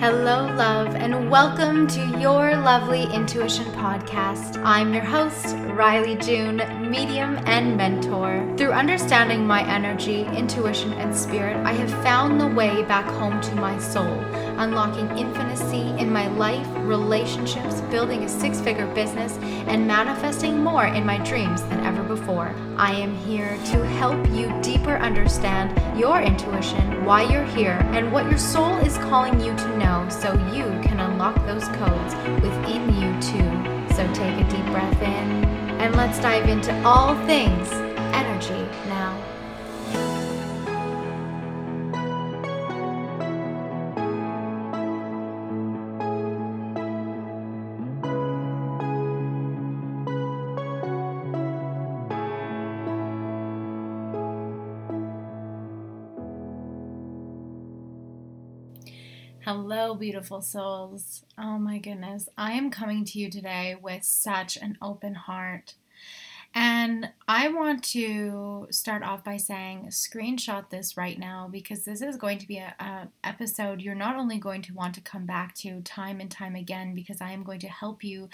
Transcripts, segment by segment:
Hello, love, and welcome to your lovely intuition podcast. I'm your host, Riley June, medium and mentor. Through understanding my energy, intuition, and spirit, I have found the way back home to my soul, unlocking infinity in my life, relationships, building a six figure business, and manifesting more in my dreams than ever before. I am here to help you deeper understand your intuition, why you're here, and what your soul is calling you to know know so you can unlock those codes within you too. So take a deep breath in and let's dive into all things energy now. Beautiful souls. Oh my goodness. I am coming to you today with such an open heart. And I want to start off by saying screenshot this right now because this is going to be an episode you're not only going to want to come back to time and time again because I am going to help you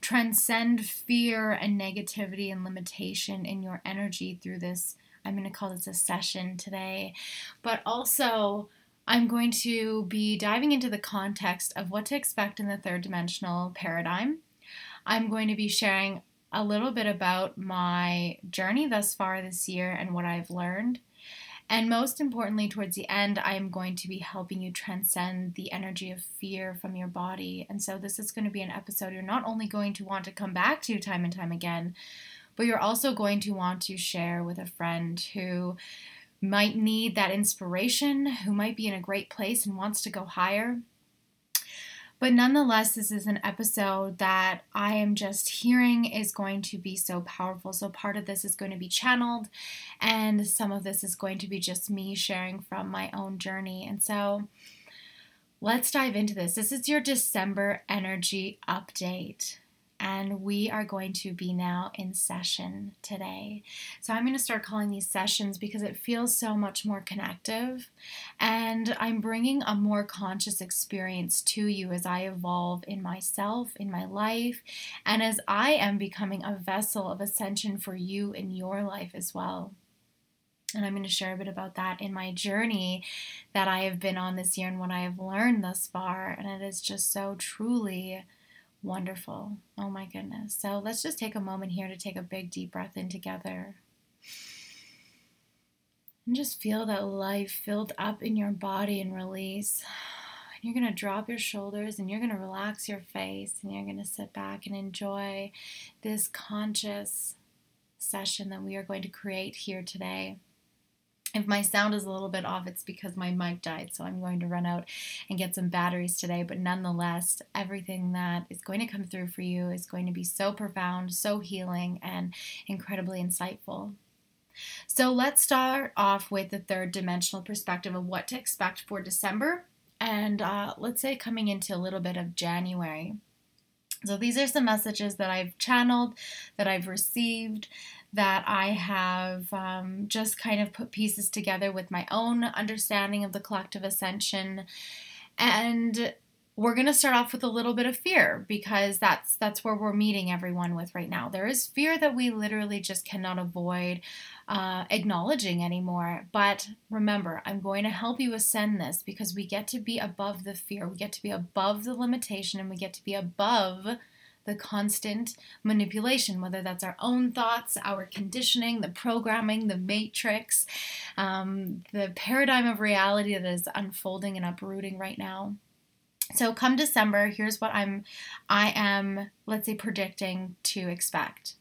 transcend fear and negativity and limitation in your energy through this. I'm going to call this a session today, but also I'm going to be diving into the context of what to expect in the third dimensional paradigm. I'm going to be sharing a little bit about my journey thus far this year and what I've learned. And most importantly, towards the end, I'm going to be helping you transcend the energy of fear from your body. And so, this is going to be an episode you're not only going to want to come back to time and time again, but you're also going to want to share with a friend who might need that inspiration, who might be in a great place and wants to go higher. But nonetheless, this is an episode that I am just hearing is going to be so powerful. So, part of this is going to be channeled, and some of this is going to be just me sharing from my own journey. And so, let's dive into this. This is your December energy update and we are going to be now in session today. So I'm going to start calling these sessions because it feels so much more connective, and I'm bringing a more conscious experience to you as I evolve in myself, in my life, and as I am becoming a vessel of ascension for you in your life as well. And I'm going to share a bit about that in my journey that I have been on this year and what I have learned thus far. And it is just so truly Wonderful. Oh my goodness. So let's just take a moment here to take a big deep breath in together. And just feel that life filled up in your body and release. And you're going to drop your shoulders and you're going to relax your face and you're going to sit back and enjoy this conscious session that we are going to create here today. If my sound is a little bit off, it's because my mic died, so I'm going to run out and get some batteries today. But nonetheless, everything that is going to come through for you is going to be so profound, so healing, and incredibly insightful. So let's start off with the third dimensional perspective of what to expect for December, and uh, let's say coming into a little bit of January. So these are some messages that I've channeled, that I've received, that I have um, just kind of put pieces together with my own understanding of the collective ascension. And we're going to start off with a little bit of fear because that's that's where we're meeting everyone with right now. There is fear that we literally just cannot avoid uh, acknowledging anymore. But remember, I'm going to help you ascend this because we get to be above the fear, we get to be above the limitation, and we get to be above the constant manipulation, whether that's our own thoughts, our conditioning, the programming, the matrix, um, the paradigm of reality that is unfolding and uprooting right now. So come December, here's what I'm I am let's say predicting to expect.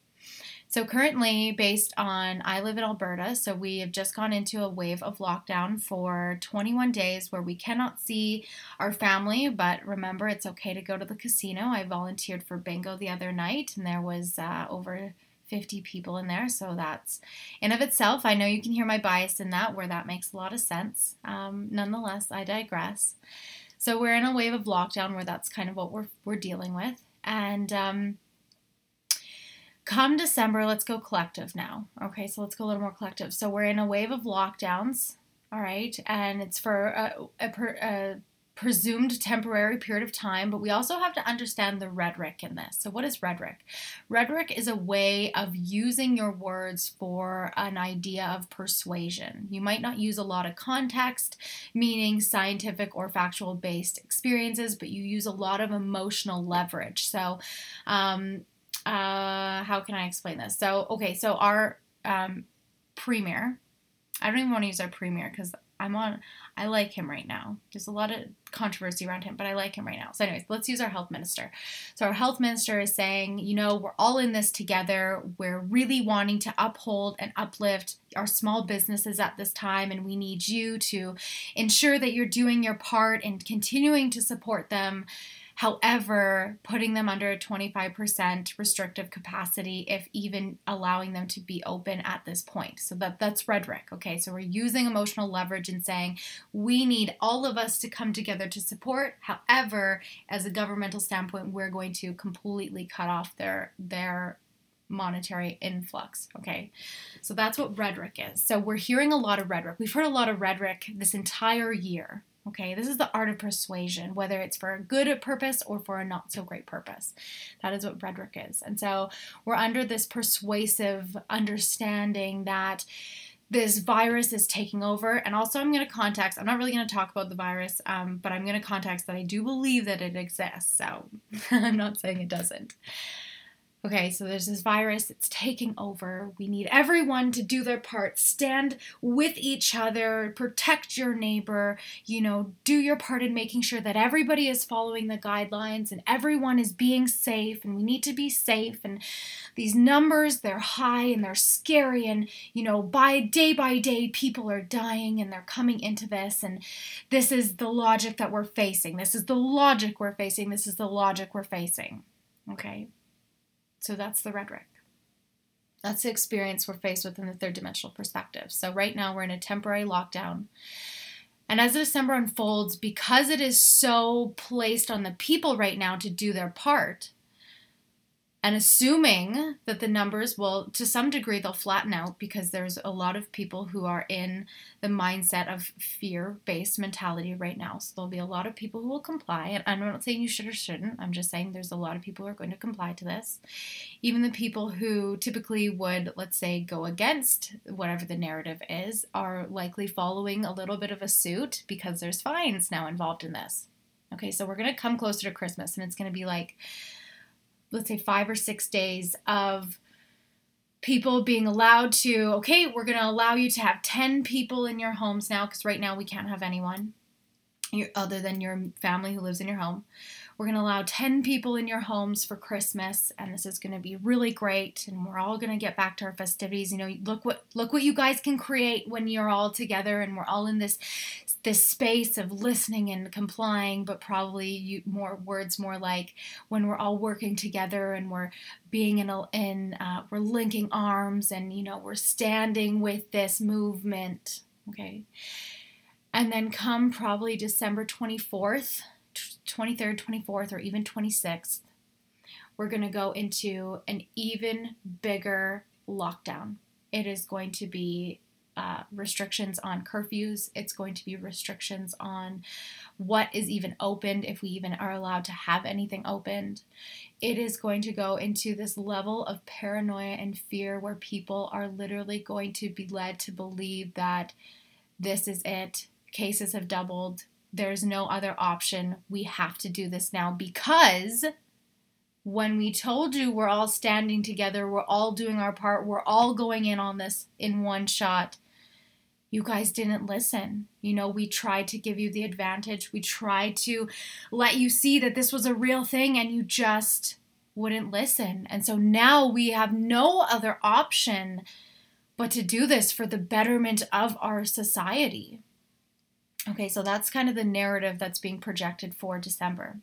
So currently, based on I live in Alberta, so we have just gone into a wave of lockdown for 21 days where we cannot see our family. But remember, it's okay to go to the casino. I volunteered for bingo the other night, and there was uh, over 50 people in there. So that's in of itself. I know you can hear my bias in that, where that makes a lot of sense. Um, nonetheless, I digress. So we're in a wave of lockdown where that's kind of what we're we're dealing with, and um, come December, let's go collective now. Okay, so let's go a little more collective. So we're in a wave of lockdowns, all right, and it's for a, a, a presumed temporary period of time, but we also have to understand the rhetoric in this. So, what is rhetoric? Rhetoric is a way of using your words for an idea of persuasion. You might not use a lot of context, meaning scientific or factual based experiences, but you use a lot of emotional leverage. So, um, uh, how can I explain this? So, okay, so our um, premier, I don't even want to use our premier because I'm on, I like him right now. There's a lot of controversy around him, but I like him right now. So, anyways, let's use our health minister. So, our health minister is saying, you know, we're all in this together. We're really wanting to uphold and uplift our small businesses at this time, and we need you to ensure that you're doing your part and continuing to support them However, putting them under a 25% restrictive capacity, if even allowing them to be open at this point. So that, that's rhetoric. Okay, so we're using emotional leverage and saying we need all of us to come together to support. However, as a governmental standpoint, we're going to completely cut off their their monetary influx. Okay, so that's what rhetoric is. So we're hearing a lot of rhetoric. We've heard a lot of rhetoric this entire year Okay, this is the art of persuasion, whether it's for a good purpose or for a not so great purpose. That is what rhetoric is. And so we're under this persuasive understanding that this virus is taking over. And also, I'm going to context, I'm not really going to talk about the virus, um, but I'm going to context that I do believe that it exists. So I'm not saying it doesn't. Okay, so there's this virus, it's taking over. We need everyone to do their part. Stand with each other, protect your neighbor, you know, do your part in making sure that everybody is following the guidelines and everyone is being safe and we need to be safe and these numbers, they're high and they're scary and you know, by day by day people are dying and they're coming into this and this is the logic that we're facing. This is the logic we're facing. This is the logic we're facing. Okay? So that's the rhetoric. That's the experience we're faced with in the third dimensional perspective. So right now we're in a temporary lockdown. And as December unfolds, because it is so placed on the people right now to do their part, and assuming that the numbers will to some degree they'll flatten out because there's a lot of people who are in the mindset of fear-based mentality right now. So there'll be a lot of people who will comply. And i'm not saying you should or shouldn't. I'm just saying there's a lot of people who are going to comply to this. Even the people who typically would let's say go against whatever the narrative is are likely following a little bit of a suit because there's fines now involved in this. Okay so we're going to come closer to christmas and it's going to be like let's say five or six days of people being allowed to okay we're going to allow you to have 10 people in your homes now because right now we can't have anyone other than your family who lives in your home we're going to allow 10 people in your homes for Christmas and this is going to be really great and we're all going to get back to our festivities. You know, look what look what you guys can create when you're all together and we're all in this this space of listening and complying, but probably you, more words more like when we're all working together and we're being in a, in uh, we're linking arms and you know, we're standing with this movement, okay? And then come probably December 24th 23rd, 24th, or even 26th, we're going to go into an even bigger lockdown. It is going to be uh, restrictions on curfews. It's going to be restrictions on what is even opened, if we even are allowed to have anything opened. It is going to go into this level of paranoia and fear where people are literally going to be led to believe that this is it. Cases have doubled. There's no other option. We have to do this now because when we told you we're all standing together, we're all doing our part, we're all going in on this in one shot, you guys didn't listen. You know, we tried to give you the advantage. We tried to let you see that this was a real thing and you just wouldn't listen. And so now we have no other option but to do this for the betterment of our society. Okay, so that's kind of the narrative that's being projected for December.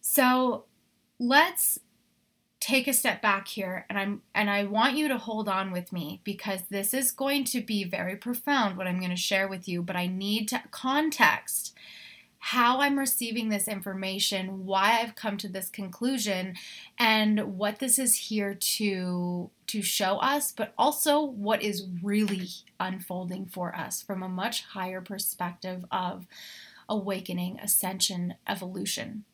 So let's take a step back here and I'm and I want you to hold on with me because this is going to be very profound what I'm going to share with you, but I need to context how I'm receiving this information, why I've come to this conclusion, and what this is here to to show us, but also what is really unfolding for us from a much higher perspective of awakening, ascension, evolution.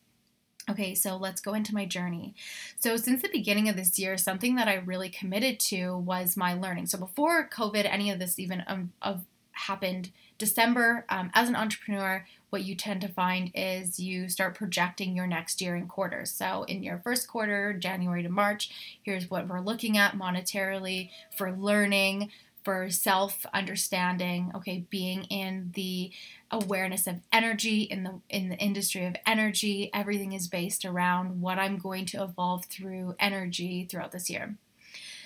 Okay, so let's go into my journey. So, since the beginning of this year, something that I really committed to was my learning. So, before COVID, any of this even um, of happened, December, um, as an entrepreneur, what you tend to find is you start projecting your next year in quarters. So, in your first quarter, January to March, here's what we're looking at monetarily for learning, for self understanding okay being in the awareness of energy in the in the industry of energy everything is based around what i'm going to evolve through energy throughout this year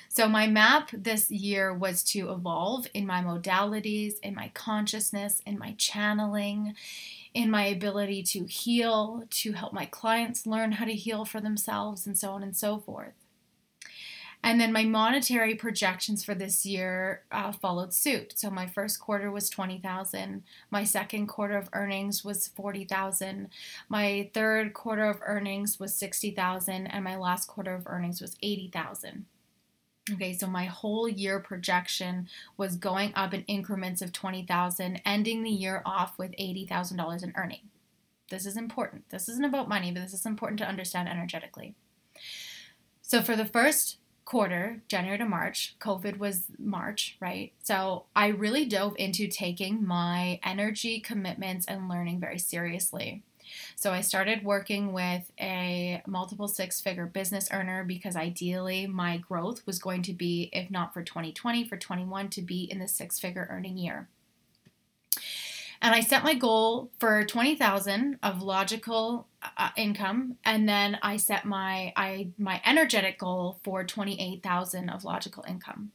so my map this year was to evolve in my modalities in my consciousness in my channeling in my ability to heal to help my clients learn how to heal for themselves and so on and so forth and then my monetary projections for this year uh, followed suit. So my first quarter was 20,000, my second quarter of earnings was 40,000, my third quarter of earnings was 60,000 and my last quarter of earnings was 80,000. Okay, so my whole year projection was going up in increments of 20,000, ending the year off with $80,000 in earning. This is important. This isn't about money, but this is important to understand energetically. So for the first quarter, January to March, COVID was March, right? So I really dove into taking my energy commitments and learning very seriously. So I started working with a multiple six figure business earner because ideally my growth was going to be, if not for 2020, for 21 to be in the six figure earning year. And I set my goal for 20,000 of logical uh, income and then I set my I my energetic goal for 28,000 of logical income.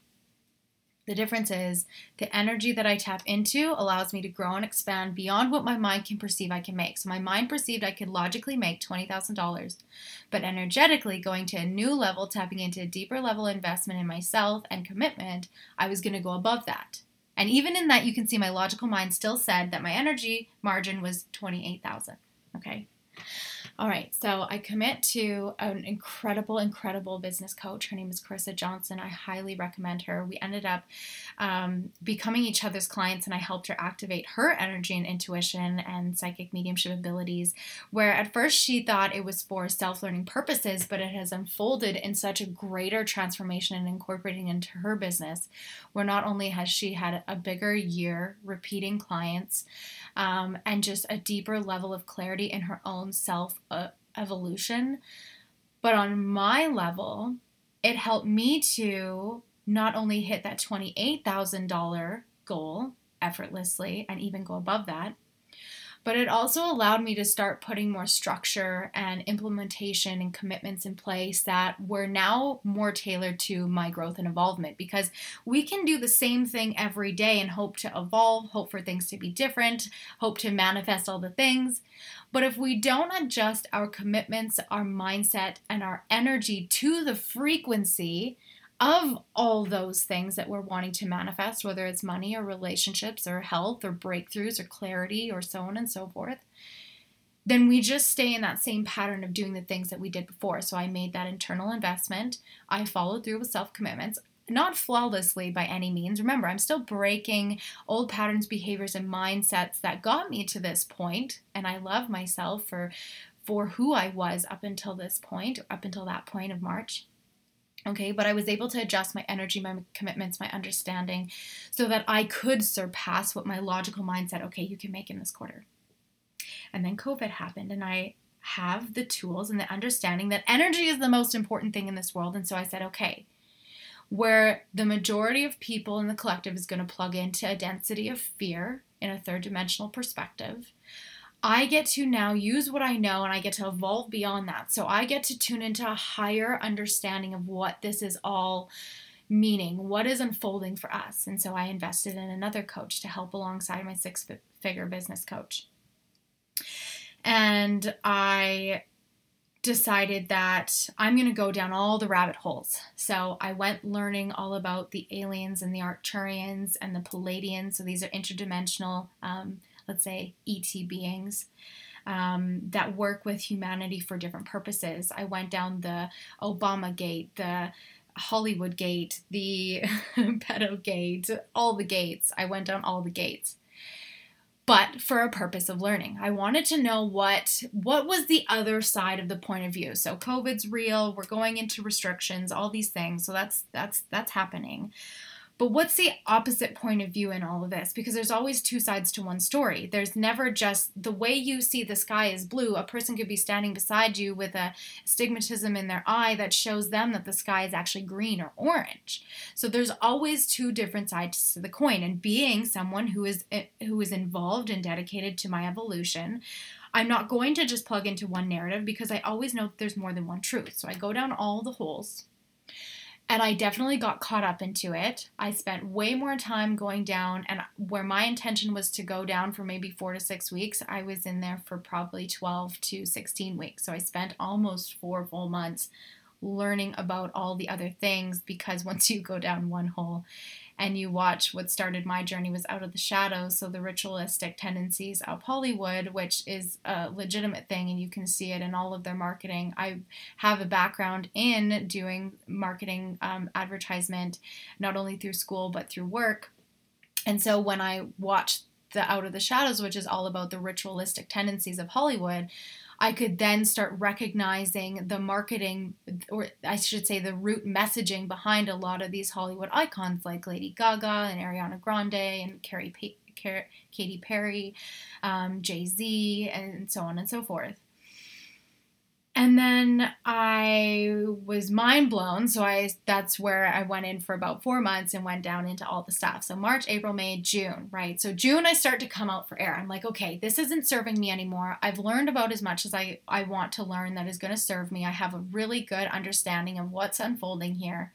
The difference is the energy that I tap into allows me to grow and expand beyond what my mind can perceive I can make. So my mind perceived I could logically make $20,000, but energetically going to a new level, tapping into a deeper level investment in myself and commitment, I was going to go above that. And even in that, you can see my logical mind still said that my energy margin was 28,000. Okay. All right, so I commit to an incredible, incredible business coach. Her name is Carissa Johnson. I highly recommend her. We ended up um, becoming each other's clients, and I helped her activate her energy and intuition and psychic mediumship abilities. Where at first she thought it was for self learning purposes, but it has unfolded in such a greater transformation and incorporating into her business, where not only has she had a bigger year repeating clients um, and just a deeper level of clarity in her own self uh, evolution. But on my level, it helped me to not only hit that $28,000 goal effortlessly and even go above that, but it also allowed me to start putting more structure and implementation and commitments in place that were now more tailored to my growth and involvement because we can do the same thing every day and hope to evolve, hope for things to be different, hope to manifest all the things. But if we don't adjust our commitments, our mindset, and our energy to the frequency, of all those things that we're wanting to manifest, whether it's money or relationships or health or breakthroughs or clarity or so on and so forth, then we just stay in that same pattern of doing the things that we did before. So I made that internal investment. I followed through with self commitments, not flawlessly by any means. Remember, I'm still breaking old patterns, behaviors, and mindsets that got me to this point, and I love myself for for who I was up until this point, up until that point of March. Okay, but I was able to adjust my energy, my commitments, my understanding so that I could surpass what my logical mind said, okay, you can make in this quarter. And then COVID happened, and I have the tools and the understanding that energy is the most important thing in this world. And so I said, okay, where the majority of people in the collective is going to plug into a density of fear in a third dimensional perspective, I get to now use what I know and I get to evolve beyond that. So I get to tune into a higher understanding of what this is all meaning, what is unfolding for us. And so I invested in another coach to help alongside my six figure business coach. And I decided that I'm going to go down all the rabbit holes. So I went learning all about the aliens and the Arcturians and the Pleiadians. So these are interdimensional um, let's say, ET beings. Um, that work with humanity for different purposes. I went down the Obama gate, the Hollywood gate, the pedo gate, all the gates. I went down all the gates. but for a purpose of learning. I wanted to know what what was the other side of the point of view. So COVID's real, we're going into restrictions, all these things. So that's that's that's happening. But what's the opposite point of view in all of this? Because there's always two sides to one story. There's never just the way you see the sky is blue. A person could be standing beside you with a stigmatism in their eye that shows them that the sky is actually green or orange. So there's always two different sides to the coin. And being someone who is eh, who is involved and dedicated to my evolution, I'm not going to just plug into one narrative because I always know that there's more than one truth. So I go down all the holes and I definitely got caught up into it. I spent way more time going down, and where my intention was to go down for maybe four to six weeks, I was in there for probably 12 to 16 weeks. So I spent almost four full months learning about all the other things because once you go down one hole and you watch what started my journey was out of the shadows so the ritualistic tendencies of hollywood which is a legitimate thing and you can see it in all of their marketing. I have a background in doing marketing um, advertisement not only through school but through work. And so when i watched the out of the shadows which is all about the ritualistic tendencies of hollywood I could then start recognizing the marketing, or I should say, the root messaging behind a lot of these Hollywood icons like Lady Gaga and Ariana Grande and Carrie Katy Perry, um, Jay Z, and so on and so forth. And then I was mind blown. So I that's where I went in for about four months and went down into all the stuff. So March, April, May, June, right? So June I start to come out for air. I'm like, okay, this isn't serving me anymore. I've learned about as much as I, I want to learn that is going to serve me. I have a really good understanding of what's unfolding here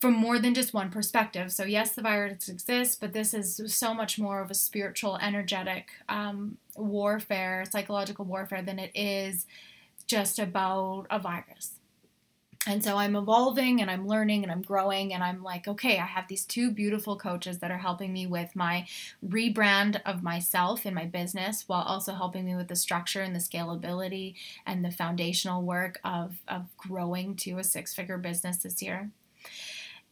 from more than just one perspective. So yes, the virus exists, but this is so much more of a spiritual, energetic um, warfare, psychological warfare than it is just about a virus. And so I'm evolving and I'm learning and I'm growing and I'm like, okay, I have these two beautiful coaches that are helping me with my rebrand of myself in my business while also helping me with the structure and the scalability and the foundational work of, of growing to a six figure business this year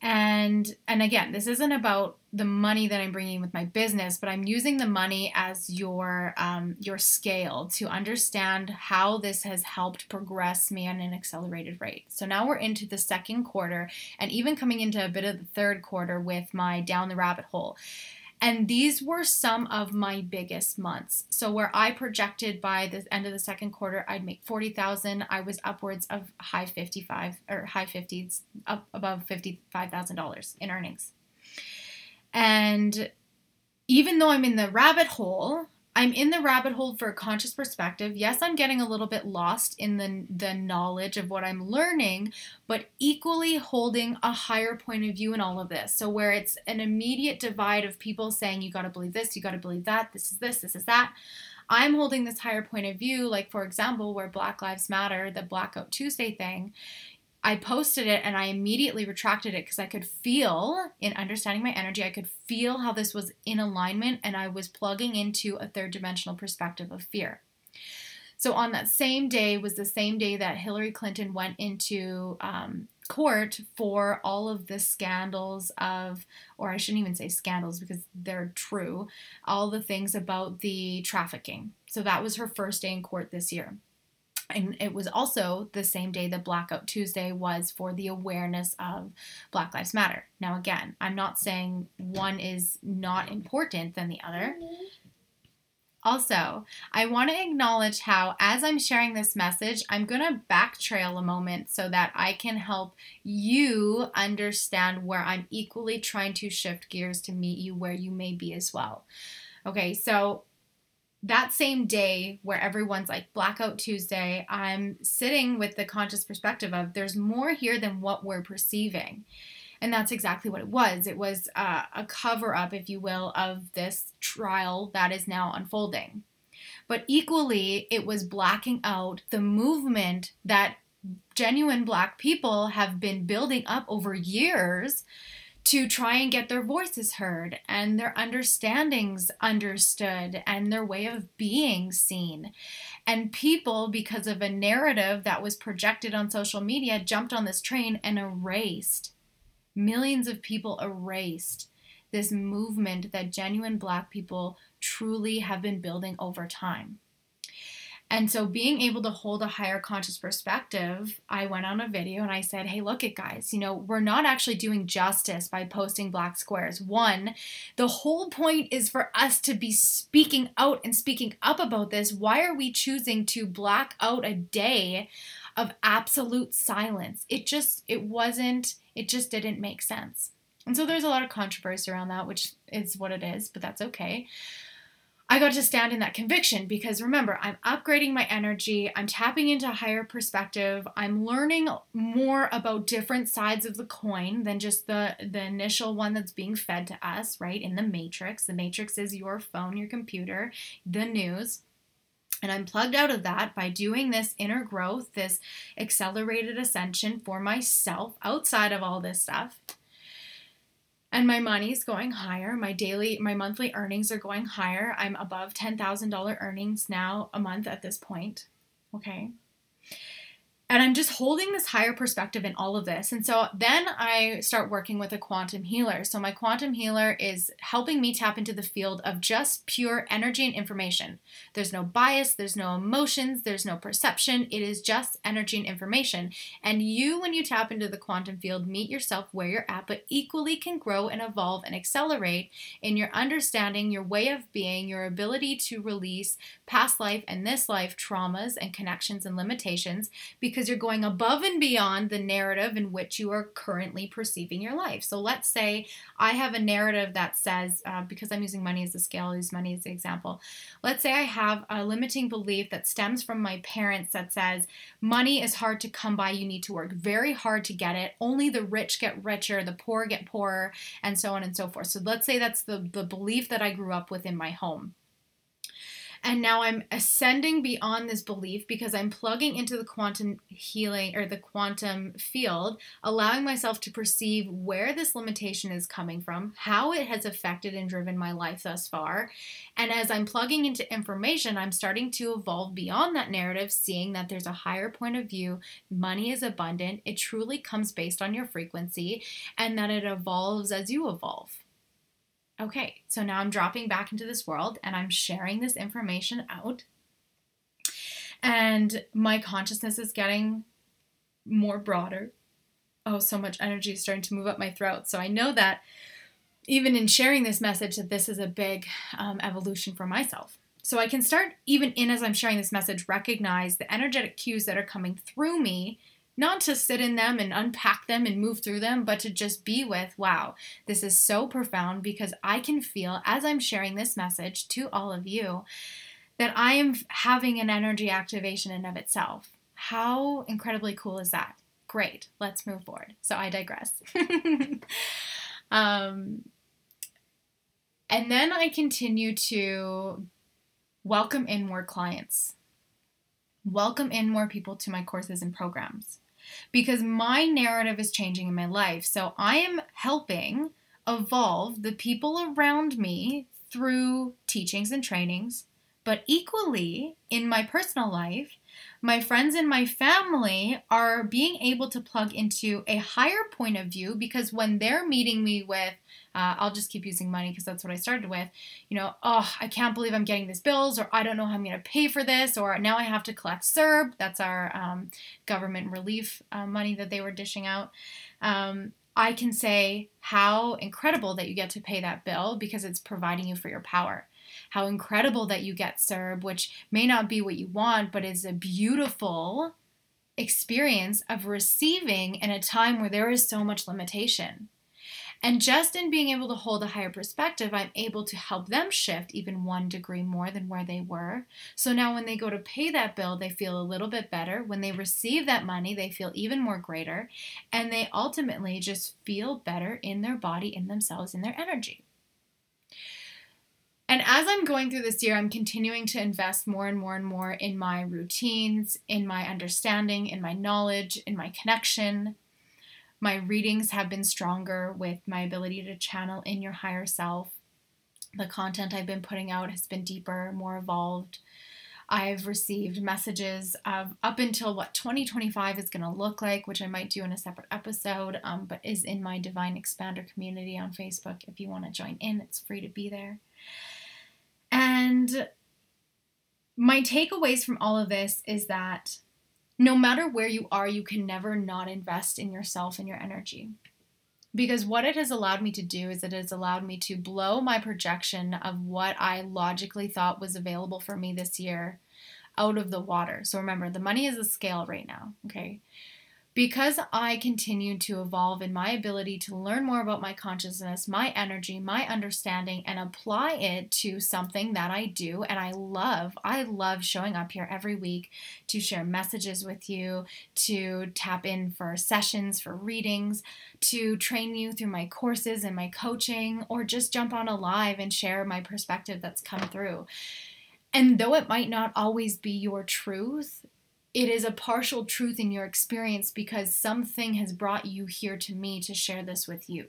and and again this isn't about the money that i'm bringing with my business but i'm using the money as your um, your scale to understand how this has helped progress me on an accelerated rate. So now we're into the second quarter and even coming into a bit of the third quarter with my down the rabbit hole and these were some of my biggest months. So where I projected by the end of the second quarter, I'd make 40,000. I was upwards of high 55 or high 50s, up above $55,000 in earnings. And even though I'm in the rabbit hole, I'm in the rabbit hole for a conscious perspective. Yes, I'm getting a little bit lost in the, the knowledge of what I'm learning, but equally holding a higher point of view in all of this. So, where it's an immediate divide of people saying, you got to believe this, you got to believe that, this is this, this is that. I'm holding this higher point of view, like, for example, where Black Lives Matter, the Blackout Tuesday thing, I posted it and I immediately retracted it because I could feel, in understanding my energy, I could feel how this was in alignment and I was plugging into a third dimensional perspective of fear. So on that same day was the same day that Hillary Clinton went into um, court for all of the scandals of, or I shouldn't even say scandals because they're true, all the things about the trafficking. So that was her first day in court this year. And it was also the same day that Blackout Tuesday was for the awareness of Black Lives Matter. Now, again, I'm not saying one is not important than the other. Also, I want to acknowledge how, as I'm sharing this message, I'm going to backtrail a moment so that I can help you understand where I'm equally trying to shift gears to meet you where you may be as well. Okay, so that same day where everyone's like blackout tuesday i'm sitting with the conscious perspective of there's more here than what we're perceiving. And that's exactly what it was. It was uh, a cover up if you will of this trial that is now unfolding. But equally it was blacking out the movement that genuine black people have been building up over years to try and get their voices heard and their understandings understood and their way of being seen. And people, because of a narrative that was projected on social media, jumped on this train and erased. Millions of people erased this movement that genuine Black people truly have been building over time. And so, being able to hold a higher conscious perspective, I went on a video and I said, Hey, look at guys, you know, we're not actually doing justice by posting black squares. One, the whole point is for us to be speaking out and speaking up about this. Why are we choosing to black out a day of absolute silence? It just, it wasn't, it just didn't make sense. And so, there's a lot of controversy around that, which is what it is, but that's okay. I got to stand in that conviction because remember, I'm upgrading my energy, I'm tapping into a higher perspective, I'm learning more about different sides of the coin than just the the initial one that's being fed to us, right? In the matrix. The matrix is your phone, your computer, the news. And I'm plugged out of that by doing this inner growth, this accelerated ascension for myself outside of all this stuff and my money's going higher. My daily, my monthly earnings are going higher. I'm above $10,000 earnings now a month at this point. Okay. And I'm just holding this higher perspective in all of this. And so then I start working with a quantum healer. So my quantum healer is helping me tap into the field of just pure energy and information. There's no bias, there's no emotions, there's no perception. It is just energy and information. And you, when you tap into the quantum field, meet yourself where you're at, but equally can grow and evolve and accelerate in your understanding, your way of being, your ability to release past life and this life traumas and connections and limitations. Because because you're going above and beyond the narrative in which you are currently perceiving your life. So let's say I have a narrative that says, uh, because I'm using money as a scale, I use money as the example. Let's say I have a limiting belief that stems from my parents that says, money is hard to come by, you need to work very hard to get it. Only the rich get richer, the poor get poorer, and so on and so forth. So let's say that's the, the belief that I grew up with in my home. And now I'm ascending beyond this belief because I'm plugging into the quantum healing or the quantum field, allowing myself to perceive where this limitation is coming from, how it has affected and driven my life thus far. And as I'm plugging into information, I'm starting to evolve beyond that narrative, seeing that there's a higher point of view. Money is abundant, it truly comes based on your frequency, and that it evolves as you evolve okay, so now I'm dropping back into this world and I'm sharing this information out. And my consciousness is getting more broader. Oh, so much energy is starting to move up my throat. So I know that even in sharing this message, that this is a big um, evolution for myself. So I can start, even in as I'm sharing this message, recognize the energetic cues that are coming through me not to sit in them and unpack them and move through them, but to just be with, wow, this is so profound because I can feel as I'm sharing this message to all of you that I am having an energy activation in of itself. How incredibly cool is that? Great, let's move forward. So I digress. um, and then I continue to welcome in more clients, welcome in more people to my courses and programs because my narrative is changing in my life. So I am helping evolve the people around me through teachings and trainings, but equally in my personal life, my friends and my family are being able to plug into a higher point of view because when they're meeting me with uh, I'll just keep using money because that's what I started with. You know, oh, I can't believe I'm getting these bills, or I don't know how I'm going to pay for this, or now I have to collect CERB. That's our um, government relief uh, money that they were dishing out. Um, I can say how incredible that you get to pay that bill because it's providing you for your power. How incredible that you get CERB, which may not be what you want, but is a beautiful experience of receiving in a time where there is so much limitation. And just in being able to hold a higher perspective, I'm able to help them shift even one degree more than where they were. So now when they go to pay that bill, they feel a little bit better. When they receive that money, they feel even more greater. And they ultimately just feel better in their body, in themselves, in their energy. And as I'm going through this year, I'm continuing to invest more and more and more in my routines, in my understanding, in my knowledge, in my connection, my readings have been stronger with my ability to channel in your higher self. The content I've been putting out has been deeper, more evolved. I've received messages of up until what 2025 is going to look like, which I might do in a separate episode, um, but is in my Divine Expander community on Facebook. If you want to join in, it's free to be there. And my takeaways from all of this is that no matter where you are, you can never not invest in yourself and your energy. Because what it has allowed me to do is it has allowed me to blow my projection of what I logically thought was available for me this year out of the water. So remember, the money is a scale right now, okay? Because I continue to evolve in my ability to learn more about my consciousness, my energy, my understanding, and apply it to something that I do and I love. I love showing up here every week to share messages with you, to tap in for sessions, for readings, to train you through my courses and my coaching, or just jump on a live and share my perspective that's come through. And though it might not always be your truth, it is a partial truth in your experience because something has brought you here to me to share this with you.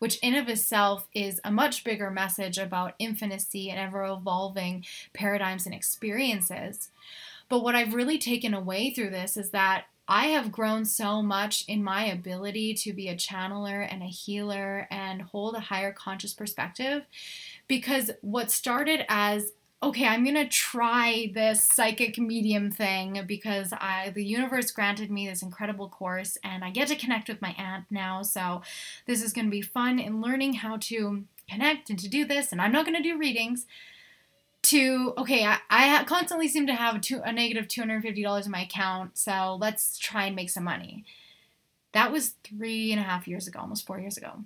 Which, in of itself, is a much bigger message about infinity and ever evolving paradigms and experiences. But what I've really taken away through this is that I have grown so much in my ability to be a channeler and a healer and hold a higher conscious perspective because what started as okay, I'm gonna try this psychic medium thing because I the universe granted me this incredible course and I get to connect with my aunt now. So this is gonna be fun in learning how to connect and to do this. And I'm not gonna do readings. To okay, I, I constantly seem to have a, two, a negative two hundred fifty dollars in my account. So let's try and make some money. That was three and a half years ago, almost four years ago.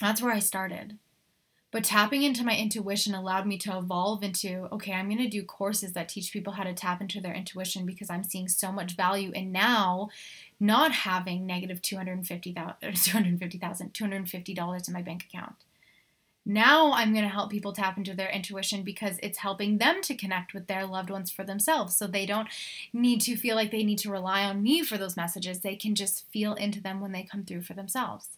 That's where I started. But tapping into my intuition allowed me to evolve into okay, I'm going to do courses that teach people how to tap into their intuition because I'm seeing so much value in now not having negative $250,000, $250,000, $250 in my bank account. Now I'm going to help people tap into their intuition because it's helping them to connect with their loved ones for themselves. So they don't need to feel like they need to rely on me for those messages. They can just feel into them when they come through for themselves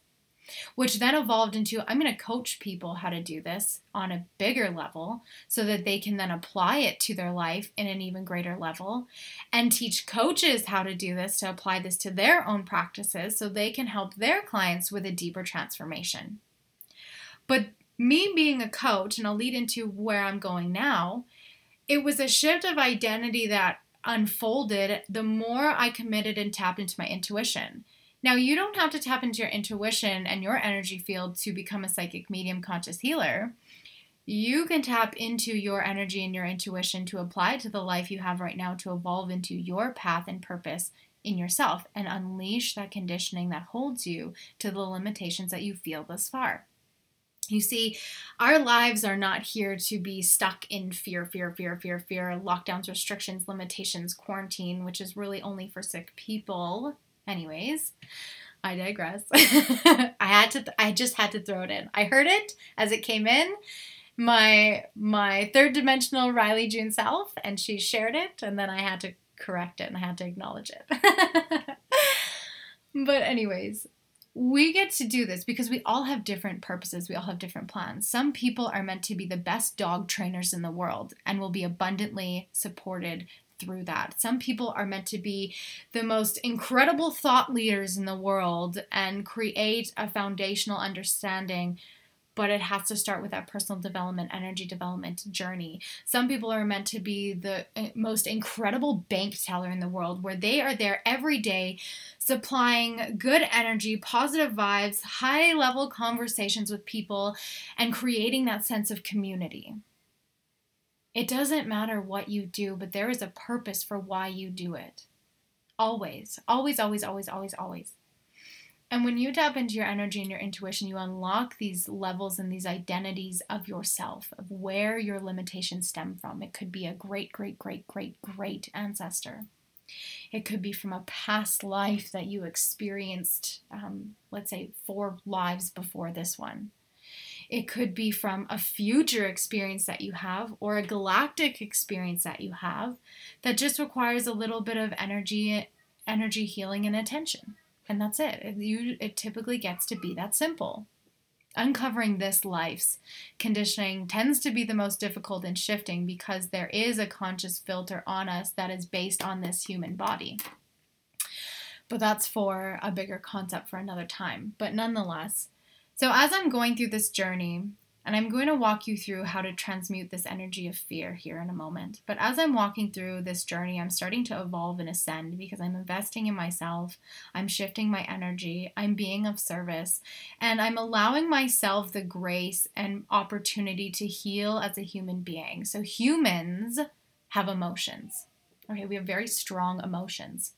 which then evolved into I'm going to coach people how to do this on a bigger level so that they can then apply it to their life in an even greater level and teach coaches how to do this to apply this to their own practices so they can help their clients with a deeper transformation. But me being a coach, and I'll lead into where I'm going now, it was a shift of identity that unfolded the more I committed and tapped into my intuition. Now, you don't have to tap into your intuition and your energy field to become a psychic medium conscious healer. You can tap into your energy and your intuition to apply to the life you have right now to evolve into your path and purpose in yourself and unleash that conditioning that holds you to the limitations that you feel thus far. You see, our lives are not here to be stuck in fear, fear, fear, fear, fear, lockdowns, restrictions, limitations, quarantine, which is really only for sick people. Anyways, I digress. I had to th- I just had to throw it in. I heard it as it came in. My my third dimensional Riley June self and she shared it and then I had to correct it and I had to acknowledge it. but anyways, we get to do this because we all have different purposes. We all have different plans. Some people are meant to be the best dog trainers in the world and will be abundantly supported through that. Some people are meant to be the most incredible thought leaders in the world and create a foundational understanding but it has to start with that personal development, energy development journey. Some people are meant to be the eh, most incredible bank teller in the world, where they are there every day supplying good energy, positive vibes, high level conversations with people, and creating that sense of community. It doesn't matter what you do, but there is a purpose for why you do it. Always, always, always, always, always, always. And when you tap into your energy and your intuition, you unlock these levels and these identities of yourself, of where your limitations stem from. It could be a great, great, great, great, great ancestor. It could be from a past life that you experienced, um, let's say, four lives before this one. It could be from a future experience that you have or a galactic experience that you have that just requires a little bit of energy energy healing and attention. And that's it. It, you, it typically gets to be that simple. uncovering this life's conditioning tends to be the most difficult in shifting because there is a conscious filter on us that is based on this human body. But that's for a bigger concept for another time. But nonetheless, so as I'm going through this journey, and I'm going to walk you through how to transmute this energy of fear here in a moment. But as I'm walking through this journey, I'm starting to evolve and ascend because I'm investing in myself. I'm shifting my energy. I'm being of service. And I'm allowing myself the grace and opportunity to heal as a human being. So humans have emotions. Okay, we have very strong emotions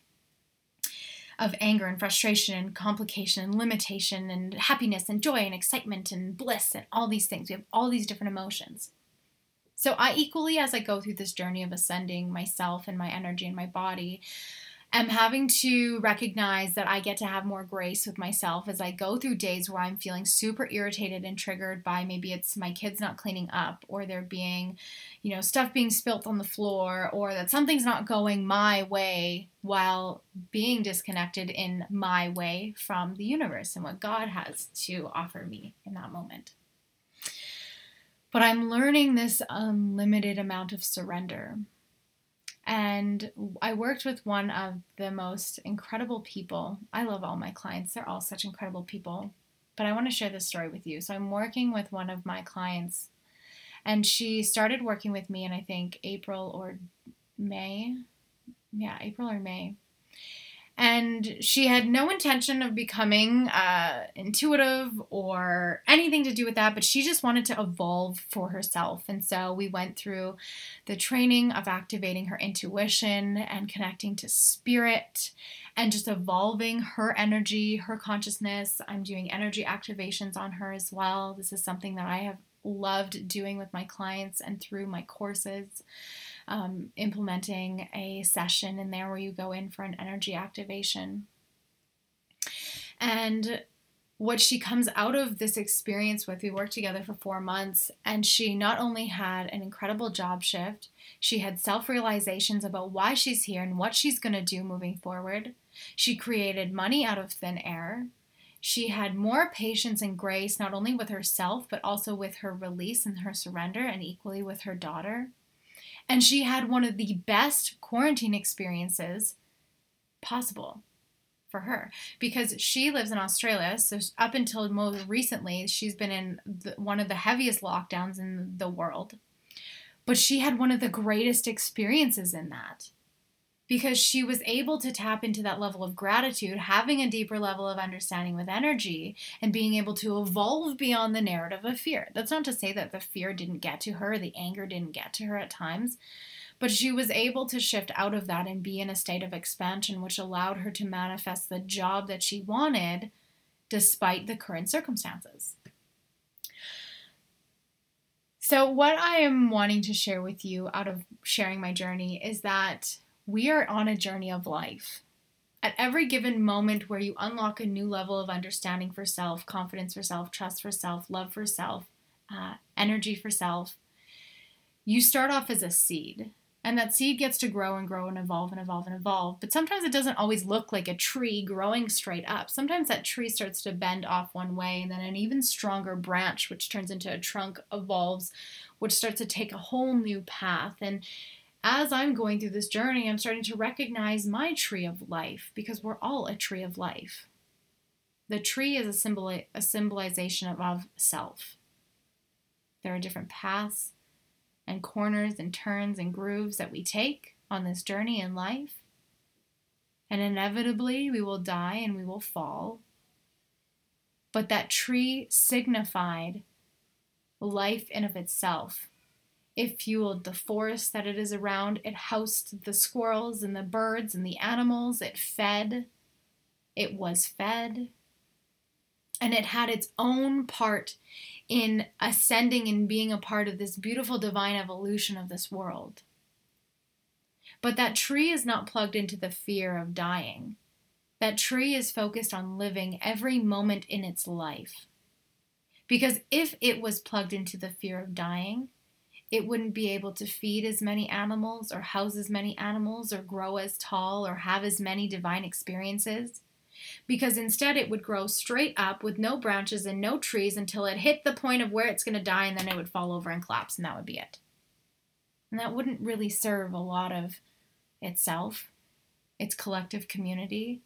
of anger and frustration and complication and limitation and happiness and joy and excitement and bliss and all these things. We have all these different emotions. So, I equally, as I go through this journey of ascending myself and my energy and my body, am having to recognize that I get to have more grace with myself as I go through days where I'm feeling super irritated and triggered by maybe it's my kids not cleaning up or there being, you know, stuff being spilt on the floor or that something's not going my way while being disconnected in my way from the universe and what God has to offer me in that moment. But I'm learning this unlimited amount of surrender and I worked with one of the most incredible people. I love all my clients, they're all such incredible people. But I want to share this story with you. So I'm working with one of my clients, and she started working with me in I think April or May. Yeah, April or May and she had no intention of becoming uh, intuitive or anything to do with that but she just wanted to evolve for herself. And so we went through the training of activating her intuition and connecting to spirit and just evolving her energy her consciousness. I'm doing energy activations on her as well. This is something that i have loved doing with my clients and through my courses um, implementing a session in there where you go in for an energy activation. And what she comes out of this experience with, we worked together for four months, and she not only had an incredible job shift, she had self realizations about why she's here and what she's going to do moving forward. She created money out of thin air. She had more patience and grace, not only with herself, but also with her release and her surrender, and equally with her daughter. And she had one of the best quarantine experiences possible for her because she lives in Australia. So, up until most recently, she's been in the, one of the heaviest lockdowns in the world. But she had one of the greatest experiences in that because she was able to tap into that level of gratitude, having a deeper level of understanding with energy, and being able to evolve beyond the narrative of fear. That's not to say that the fear didn't get to her, the anger didn't get to her at times, but she was able to shift out of that and be in a state of expansion, which allowed her to manifest the job that she wanted despite the current circumstances. So, what I am wanting to share with you out of sharing my journey is that we are on a journey of life. At every given moment where you unlock a new level of understanding for self, confidence for self, trust for self, love for self, uh, energy for self, you start off as a seed. And that seed gets to grow and grow and evolve and evolve and evolve. But sometimes it doesn't always look like a tree growing straight up. Sometimes that tree starts to bend off one way, and then an even stronger branch, which turns into a trunk, evolves, which starts to take a whole new path. And as I'm going through this journey, I'm starting to recognize my tree of life because we're all a tree of life. The tree is a symbol a symbolization of, of self. There are different paths and corners and turns and grooves that we take on this journey in life. And inevitably, we will die and we will fall. But that tree signified life in of itself it fueled the forest that it is around. It housed the squirrels and the birds and the animals. It fed. It was fed. And it had its own part in ascending and being a part of this beautiful divine evolution of this world. But that tree is not plugged into the fear of dying. That tree is focused on living every moment in its life. Because if it was plugged into the fear of dying, it wouldn't be able to feed as many animals or house as many animals or grow as tall or have as many divine experiences because instead it would grow straight up with no branches and no trees until it hit the point of where it's going to die and then it would fall over and collapse and that would be it. And that wouldn't really serve a lot of itself, its collective community,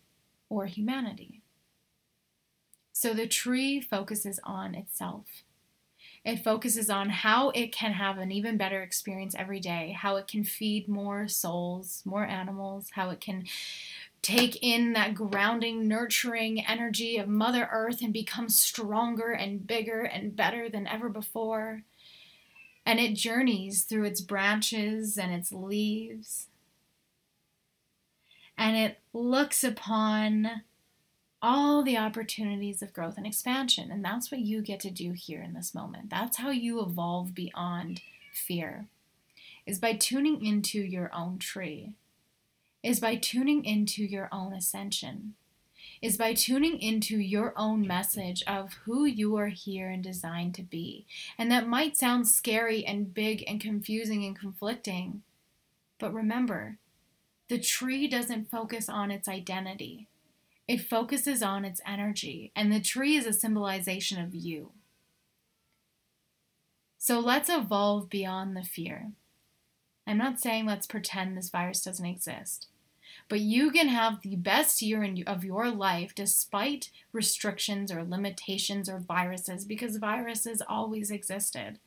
or humanity. So the tree focuses on itself. It focuses on how it can have an even better experience every day, how it can feed more souls, more animals, how it can take in that grounding, nurturing energy of Mother Earth and become stronger and bigger and better than ever before. And it journeys through its branches and its leaves. And it looks upon all the opportunities of growth and expansion. And that's what you get to do here in this moment. That's how you evolve beyond fear, is by tuning into your own tree is by tuning into your own ascension, is by tuning into your own message of who you are here and designed to be. And that might sound scary and big and confusing and conflicting, but remember, the tree doesn't focus on its identity. It focuses on its energy, and the tree is a symbolization of you. So let's evolve beyond the fear. I'm not saying let's pretend this virus doesn't exist, but you can have the best year in, of your life despite restrictions or limitations or viruses because viruses always existed.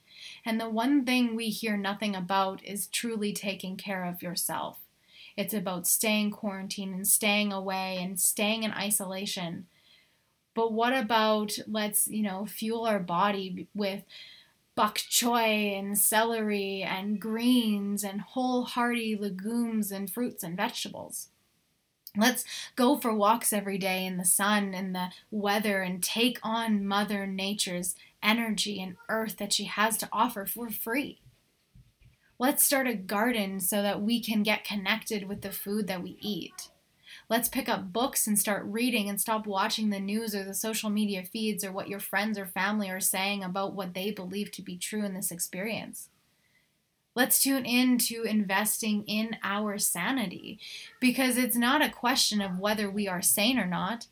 And the one thing we hear nothing about is truly taking care of yourself. It's about staying quarantined and staying away and staying in isolation. But what about let's, you know, fuel our body with bok choy and celery and greens and whole hearty legumes and fruits and vegetables. Let's go for walks every day in the sun and the weather and take on Mother Nature's energy and earth that she has to offer for free. Let's start a garden so that we can get connected with the food that we eat. Let's pick up books and start reading and stop watching the news or the social media feeds or what your friends or family are saying about what they believe to be true in this experience. Let's tune in to investing in our sanity because it's not a question of whether we are sane or not.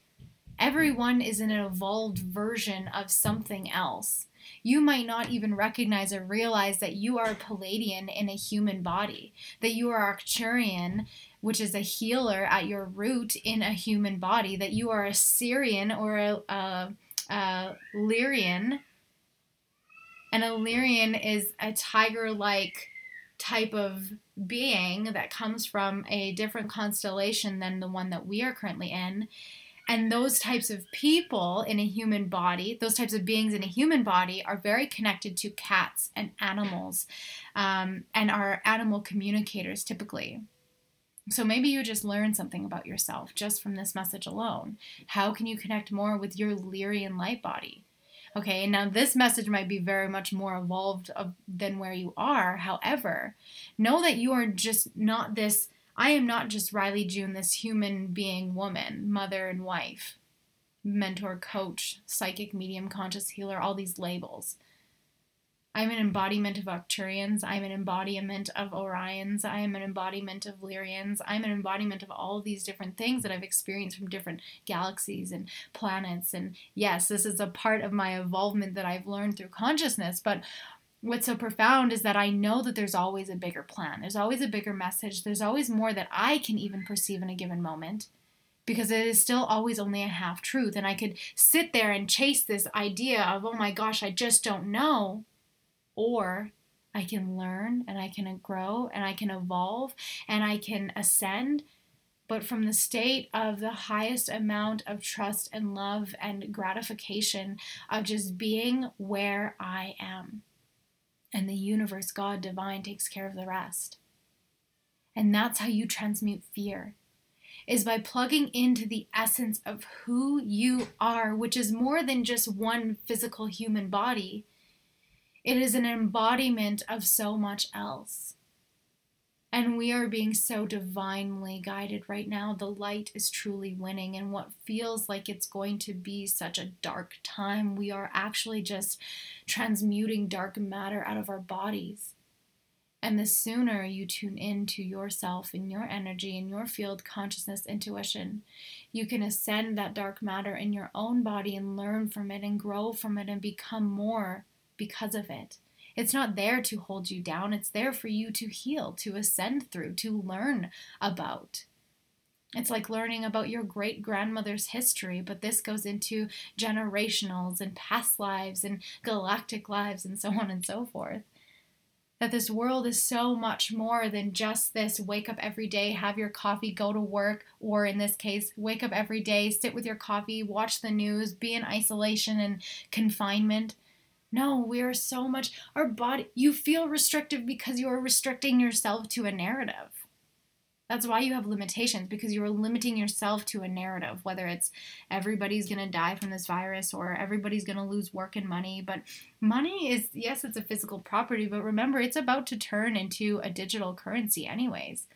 Everyone is an evolved version of something else. You might not even recognize or realize that you are a Pleiadian in a human body, that you are Arcturian which is a healer at your root in a human body, that you are a Sirian or a, a, a Lyrian. And a Lyrian is a tiger like type of being that comes from a different constellation than the one that we are currently in. And those types of people in a human body, those types of beings in a human body, are very connected to cats and animals um, and are animal communicators typically. So maybe you just learn something about yourself just from this message alone. How can you connect more with your Lyrian light body? Okay, now this message might be very much more evolved of, than where you are. However, know that you are just not this. I am not just Riley June, this human being woman, mother and wife, mentor, coach, psychic, medium, conscious healer, all these labels. I'm an embodiment of Arcturians. I'm an embodiment of Orions. I am an embodiment of Lyrians. I'm an embodiment of all these different things that I've experienced from different galaxies and planets. And yes, this is a part of my evolvement that I've learned through consciousness. But what's so profound is that I know that there's always a bigger plan. There's always a bigger message. There's always more that I can even perceive in a given moment because it is still always only a half truth. And I could sit there and chase this idea of, oh my gosh, I just don't know or I can learn and I can grow and I can evolve and I can ascend, but from the state of the highest amount of trust and love and gratification of just being where I am. And the universe, God divine, takes care of the rest. And that's how you transmute fear is by plugging into the essence of who you are, which is more than just one physical human body. It is an embodiment of so much else. And we are being so divinely guided right now. The light is truly winning. And what feels like it's going to be such a dark time, we are actually just transmuting dark matter out of our bodies. And the sooner you tune into yourself and your energy and your field consciousness intuition, you can ascend that dark matter in your own body and learn from it and grow from it and become more because of it. It's not there to hold you down, it's there for you to heal, to ascend through, to learn about. It's like learning about your great grandmother's history, but this goes into generationals and past lives and galactic lives and so on and so forth that this world is so much more than just this wake up every day, have your coffee, go to work, or in this case, wake up every day, sit with your coffee, watch the news, be in isolation and confinement. No, we are so much, our body, you feel restrictive because you are restricting yourself to a narrative. That's why you have limitations because you're limiting yourself to a narrative, whether it's everybody's going to die from this virus or everybody's going to lose work and money. But money is, yes, it's a physical property, but remember, it's about to turn into a digital currency, anyways.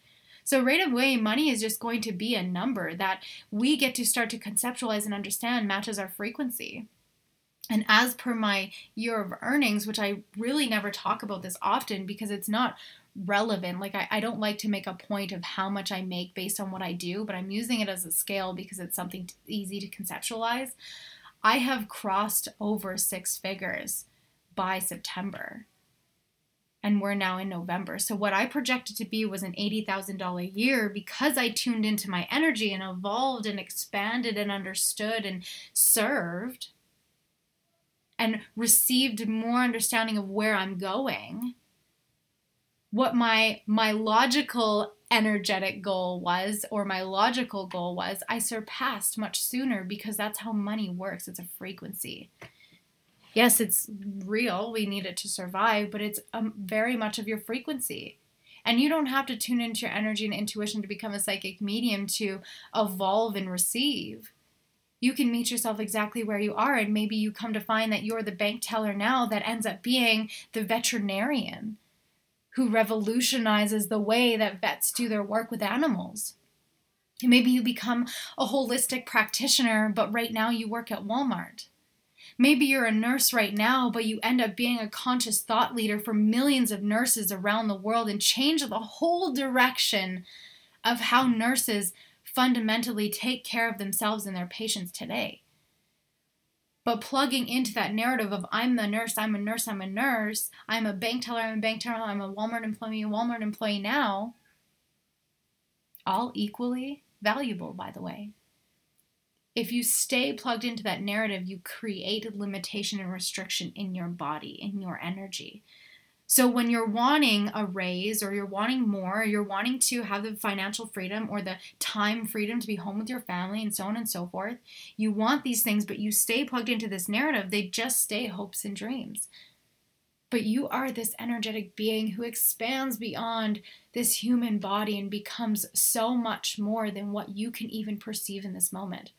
So, right away, money is just going to be a number that we get to start to conceptualize and understand matches our frequency. And as per my year of earnings, which I really never talk about this often because it's not relevant. Like, I, I don't like to make a point of how much I make based on what I do, but I'm using it as a scale because it's something easy to conceptualize. I have crossed over six figures by September. And we're now in November. So, what I projected to be was an $80,000 year because I tuned into my energy and evolved and expanded and understood and served and received more understanding of where I'm going what my my logical energetic goal was or my logical goal was i surpassed much sooner because that's how money works. It's a frequency. Yes it's real. We need it to survive but it's um, very much of your frequency. And you don't have to tune into your energy and intuition to become a psychic medium to evolve and receive you can meet yourself exactly where you are and maybe you come to find that you're the bank teller now that ends up being the veterinarian who revolutionizes the way that vets do their work with animals. Maybe you become a holistic practitioner, but right now you work at Walmart. Maybe you're a nurse right now, but you end up being a conscious thought leader for millions of nurses around the world and change the whole direction of how nurses fundamentally take care of themselves and their patients today. But plugging into that narrative of I'm the nurse, I'm a nurse, I'm a nurse, I'm a bank teller, I'm a bank teller, I'm a Walmart employee, a Walmart employee now, all equally valuable, by the way. If you stay plugged into that narrative, you create limitation and restriction in your body, in your energy. So when you're wanting a raise or you're wanting more, or you're wanting to have the financial freedom or the time freedom to be home with your family and so on and so forth, you want these things, but you stay plugged into this narrative, they just stay hopes and dreams. But you are this energetic being who expands beyond this human body and becomes so much more than what you can even perceive in this moment.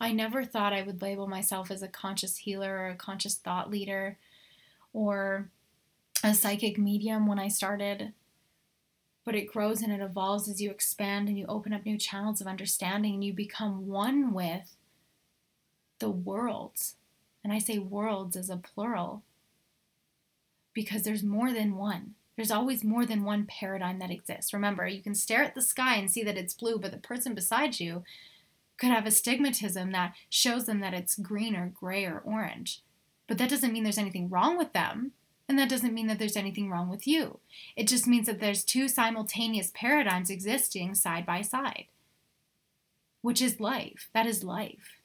I never thought I would label myself as a conscious healer or a conscious thought leader or a psychic medium when I started, but it grows and it evolves as you expand and you open up new channels of understanding and you become one with the worlds. And I say worlds as a plural because there's more than one. There's always more than one paradigm that exists. Remember, you can stare at the sky and see that it's blue, but the person beside you could have astigmatism that shows them that it's green or gray or orange. But that doesn't mean there's anything wrong with them. And that doesn't mean that there's anything wrong with you. It just means that there's two simultaneous paradigms existing side by side, which is life. That is life.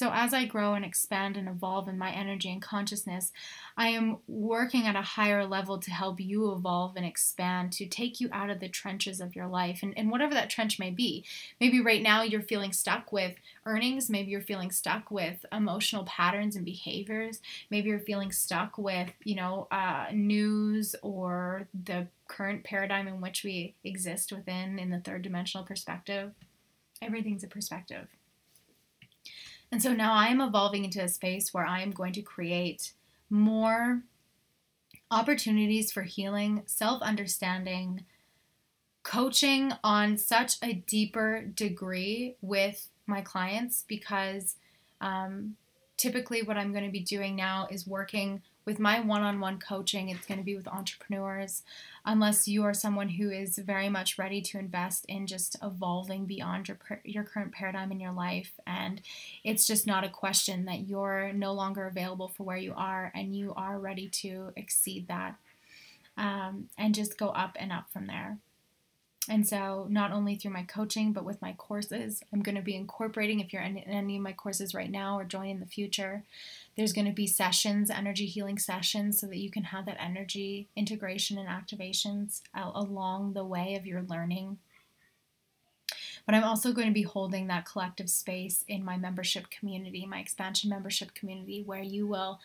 So, as I grow and expand and evolve in my energy and consciousness, I am working at a higher level to help you evolve and expand, to take you out of the trenches of your life and, and whatever that trench may be. Maybe right now you're feeling stuck with earnings, maybe you're feeling stuck with emotional patterns and behaviors, maybe you're feeling stuck with, you know, uh, news or the current paradigm in which we exist within in the third dimensional perspective. Everything's a perspective. And so now I am evolving into a space where I am going to create more opportunities for healing, self understanding, coaching on such a deeper degree with my clients because um, typically what I'm going to be doing now is working with my one on one coaching, it's going to be with entrepreneurs, unless you are someone who is very much ready to invest in just evolving beyond your, your current paradigm in your life. And it's just not a question that you're no longer available for where you are and you are ready to exceed that um, and just go up and up from there. And so, not only through my coaching, but with my courses, I'm going to be incorporating, if you're in any of my courses right now or join in the future, there's going to be sessions, energy healing sessions, so that you can have that energy integration and activations along the way of your learning. But I'm also going to be holding that collective space in my membership community, my expansion membership community, where you will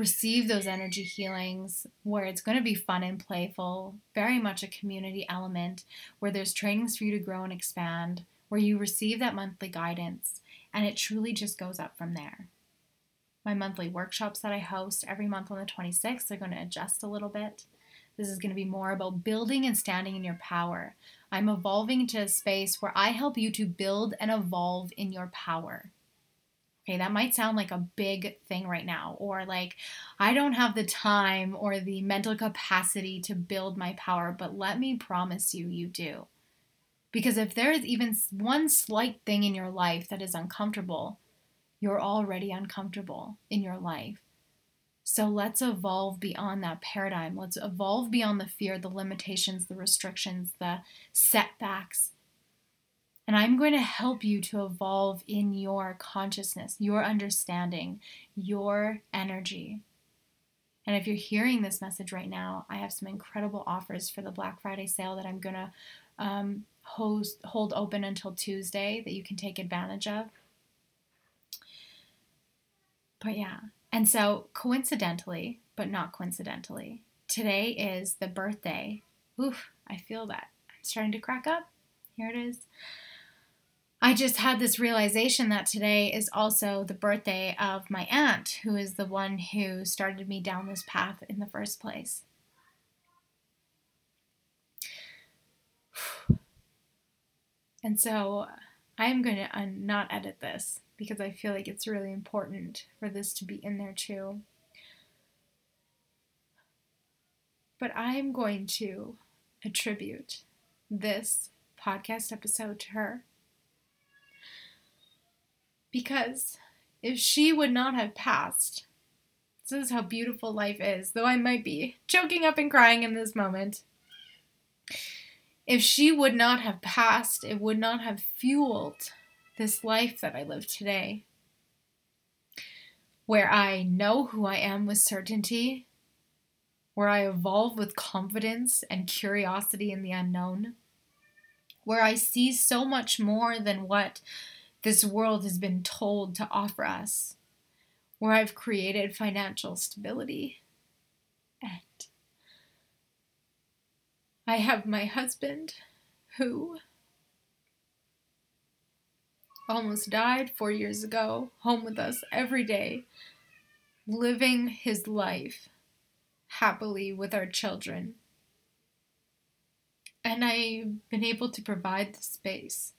receive those energy healings where it's going to be fun and playful, very much a community element where there's trainings for you to grow and expand, where you receive that monthly guidance, and it truly just goes up from there. My monthly workshops that I host every month on the 26th are going to adjust a little bit. This is going to be more about building and standing in your power. I'm evolving into a space where I help you to build and evolve in your power. Okay, that might sound like a big thing right now, or like I don't have the time or the mental capacity to build my power, but let me promise you, you do. Because if there is even one slight thing in your life that is uncomfortable, you're already uncomfortable in your life. So let's evolve beyond that paradigm. Let's evolve beyond the fear, the limitations, the restrictions, the setbacks, and I'm going to help you to evolve in your consciousness, your understanding, your energy. And if you're hearing this message right now, I have some incredible offers for the Black Friday sale that I'm going to um, host, hold open until Tuesday that you can take advantage of. But yeah, and so coincidentally, but not coincidentally, today is the birthday. Oof, I feel that. I'm starting to crack up. Here it is. I just had this realization that today is also the birthday of my aunt, who is the one who started me down this path in the first place. And so I'm going to uh, not edit this because I feel like it's really important for this to be in there too. But I'm going to attribute this podcast episode to her because if she would not have passed, this is how beautiful life is, though I might be choking up and crying in this moment. If she would not have passed, it would not have fueled this life that I live today, where I know who I am with certainty, where I evolve with confidence and curiosity in the unknown, where I see so much more than what this world has been told to offer us, where I've created financial stability. And I have my husband who almost died four years ago, home with us every day, living his life happily with our children. And I've been able to provide the space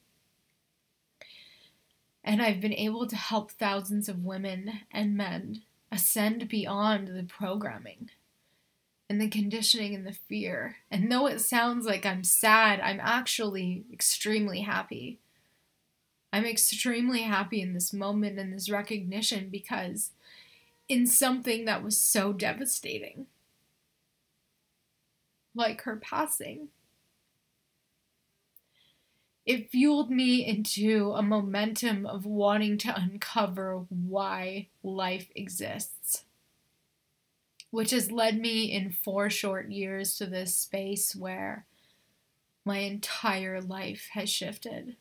and I've been able to help thousands of women and men ascend beyond the programming and the conditioning and the fear. And though it sounds like I'm sad, I'm actually extremely happy. I'm extremely happy in this moment and this recognition because in something that was so devastating, like her passing, it fueled me into a momentum of wanting to uncover why life exists. Which has led me in four short years to this space where my entire life has shifted,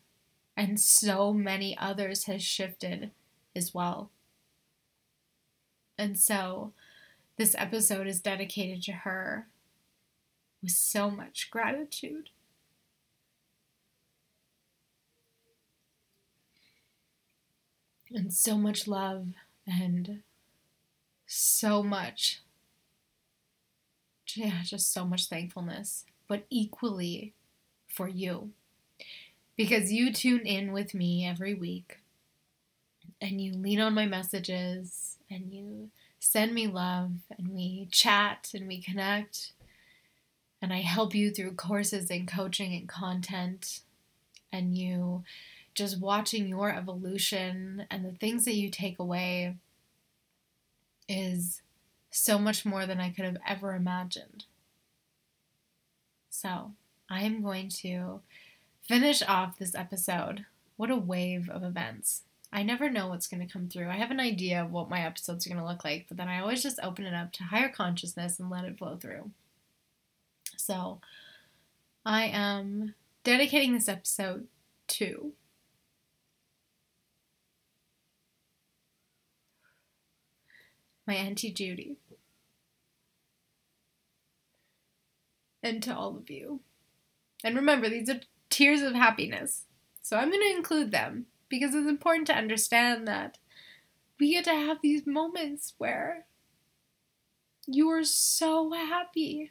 and so many others has shifted as well. And so, this episode is dedicated to her with so much gratitude. And so much love and so much yeah just so much thankfulness but equally for you because you tune in with me every week and you lean on my messages and you send me love and we chat and we connect. And I help you through courses and coaching and content. And you just watching your evolution and the things that you take away is so much more than I could have ever imagined. So, I am going to finish off this episode. What a wave of events. I never know what's going to come through. I have an idea of what my episodes are going to look like, but then I always just open it up to higher consciousness and let it flow through. So, I am dedicating this episode to my Auntie Judy. And to all of you. And remember, these are tears of happiness. So I'm going to include them because it's important to understand that we get to have these moments where you are so happy.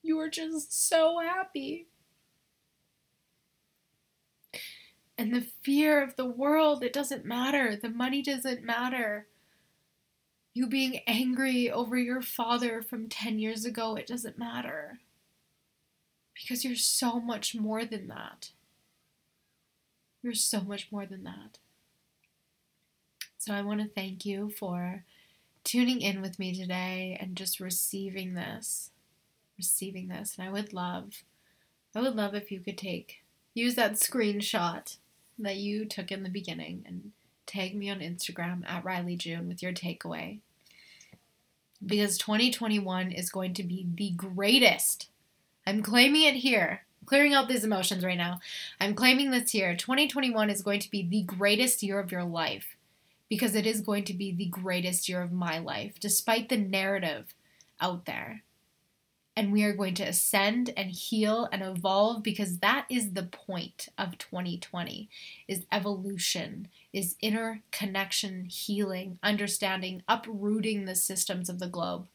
You are just so happy. And the fear of the world, it doesn't matter. The money doesn't matter. You being angry over your father from 10 years ago, it doesn't matter. Because you're so much more than that. You're so much more than that. So I want to thank you for tuning in with me today and just receiving this. Receiving this. And I would love, I would love if you could take, use that screenshot that you took in the beginning and tag me on Instagram at Riley June with your takeaway. Because 2021 is going to be the greatest. I'm claiming it here clearing out these emotions right now. I'm claiming this year. 2021 is going to be the greatest year of your life because it is going to be the greatest year of my life, despite the narrative out there. And we are going to ascend and heal and evolve because that is the point of 2020 is evolution, is inner connection, healing, understanding, uprooting the systems of the globe.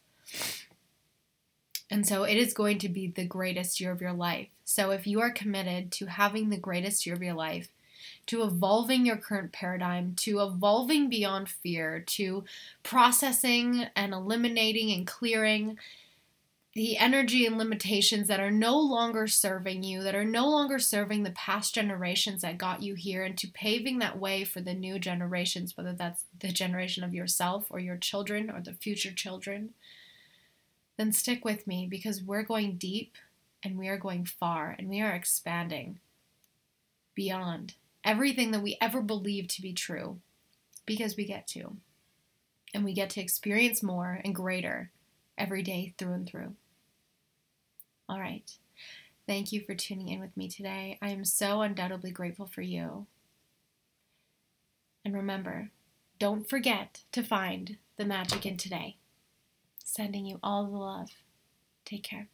And so it is going to be the greatest year of your life. So if you are committed to having the greatest year of your life, to evolving your current paradigm, to evolving beyond fear, to processing and eliminating and clearing the energy and limitations that are no longer serving you, that are no longer serving the past generations that got you here, and to paving that way for the new generations, whether that's the generation of yourself or your children or the future children then stick with me because we're going deep and we are going far and we are expanding beyond everything that we ever believed to be true because we get to. And we get to experience more and greater every day through and through. All right. Thank you for tuning in with me today. I am so undoubtedly grateful for you. And remember, don't forget to find the magic in today. Sending you all the love. Take care.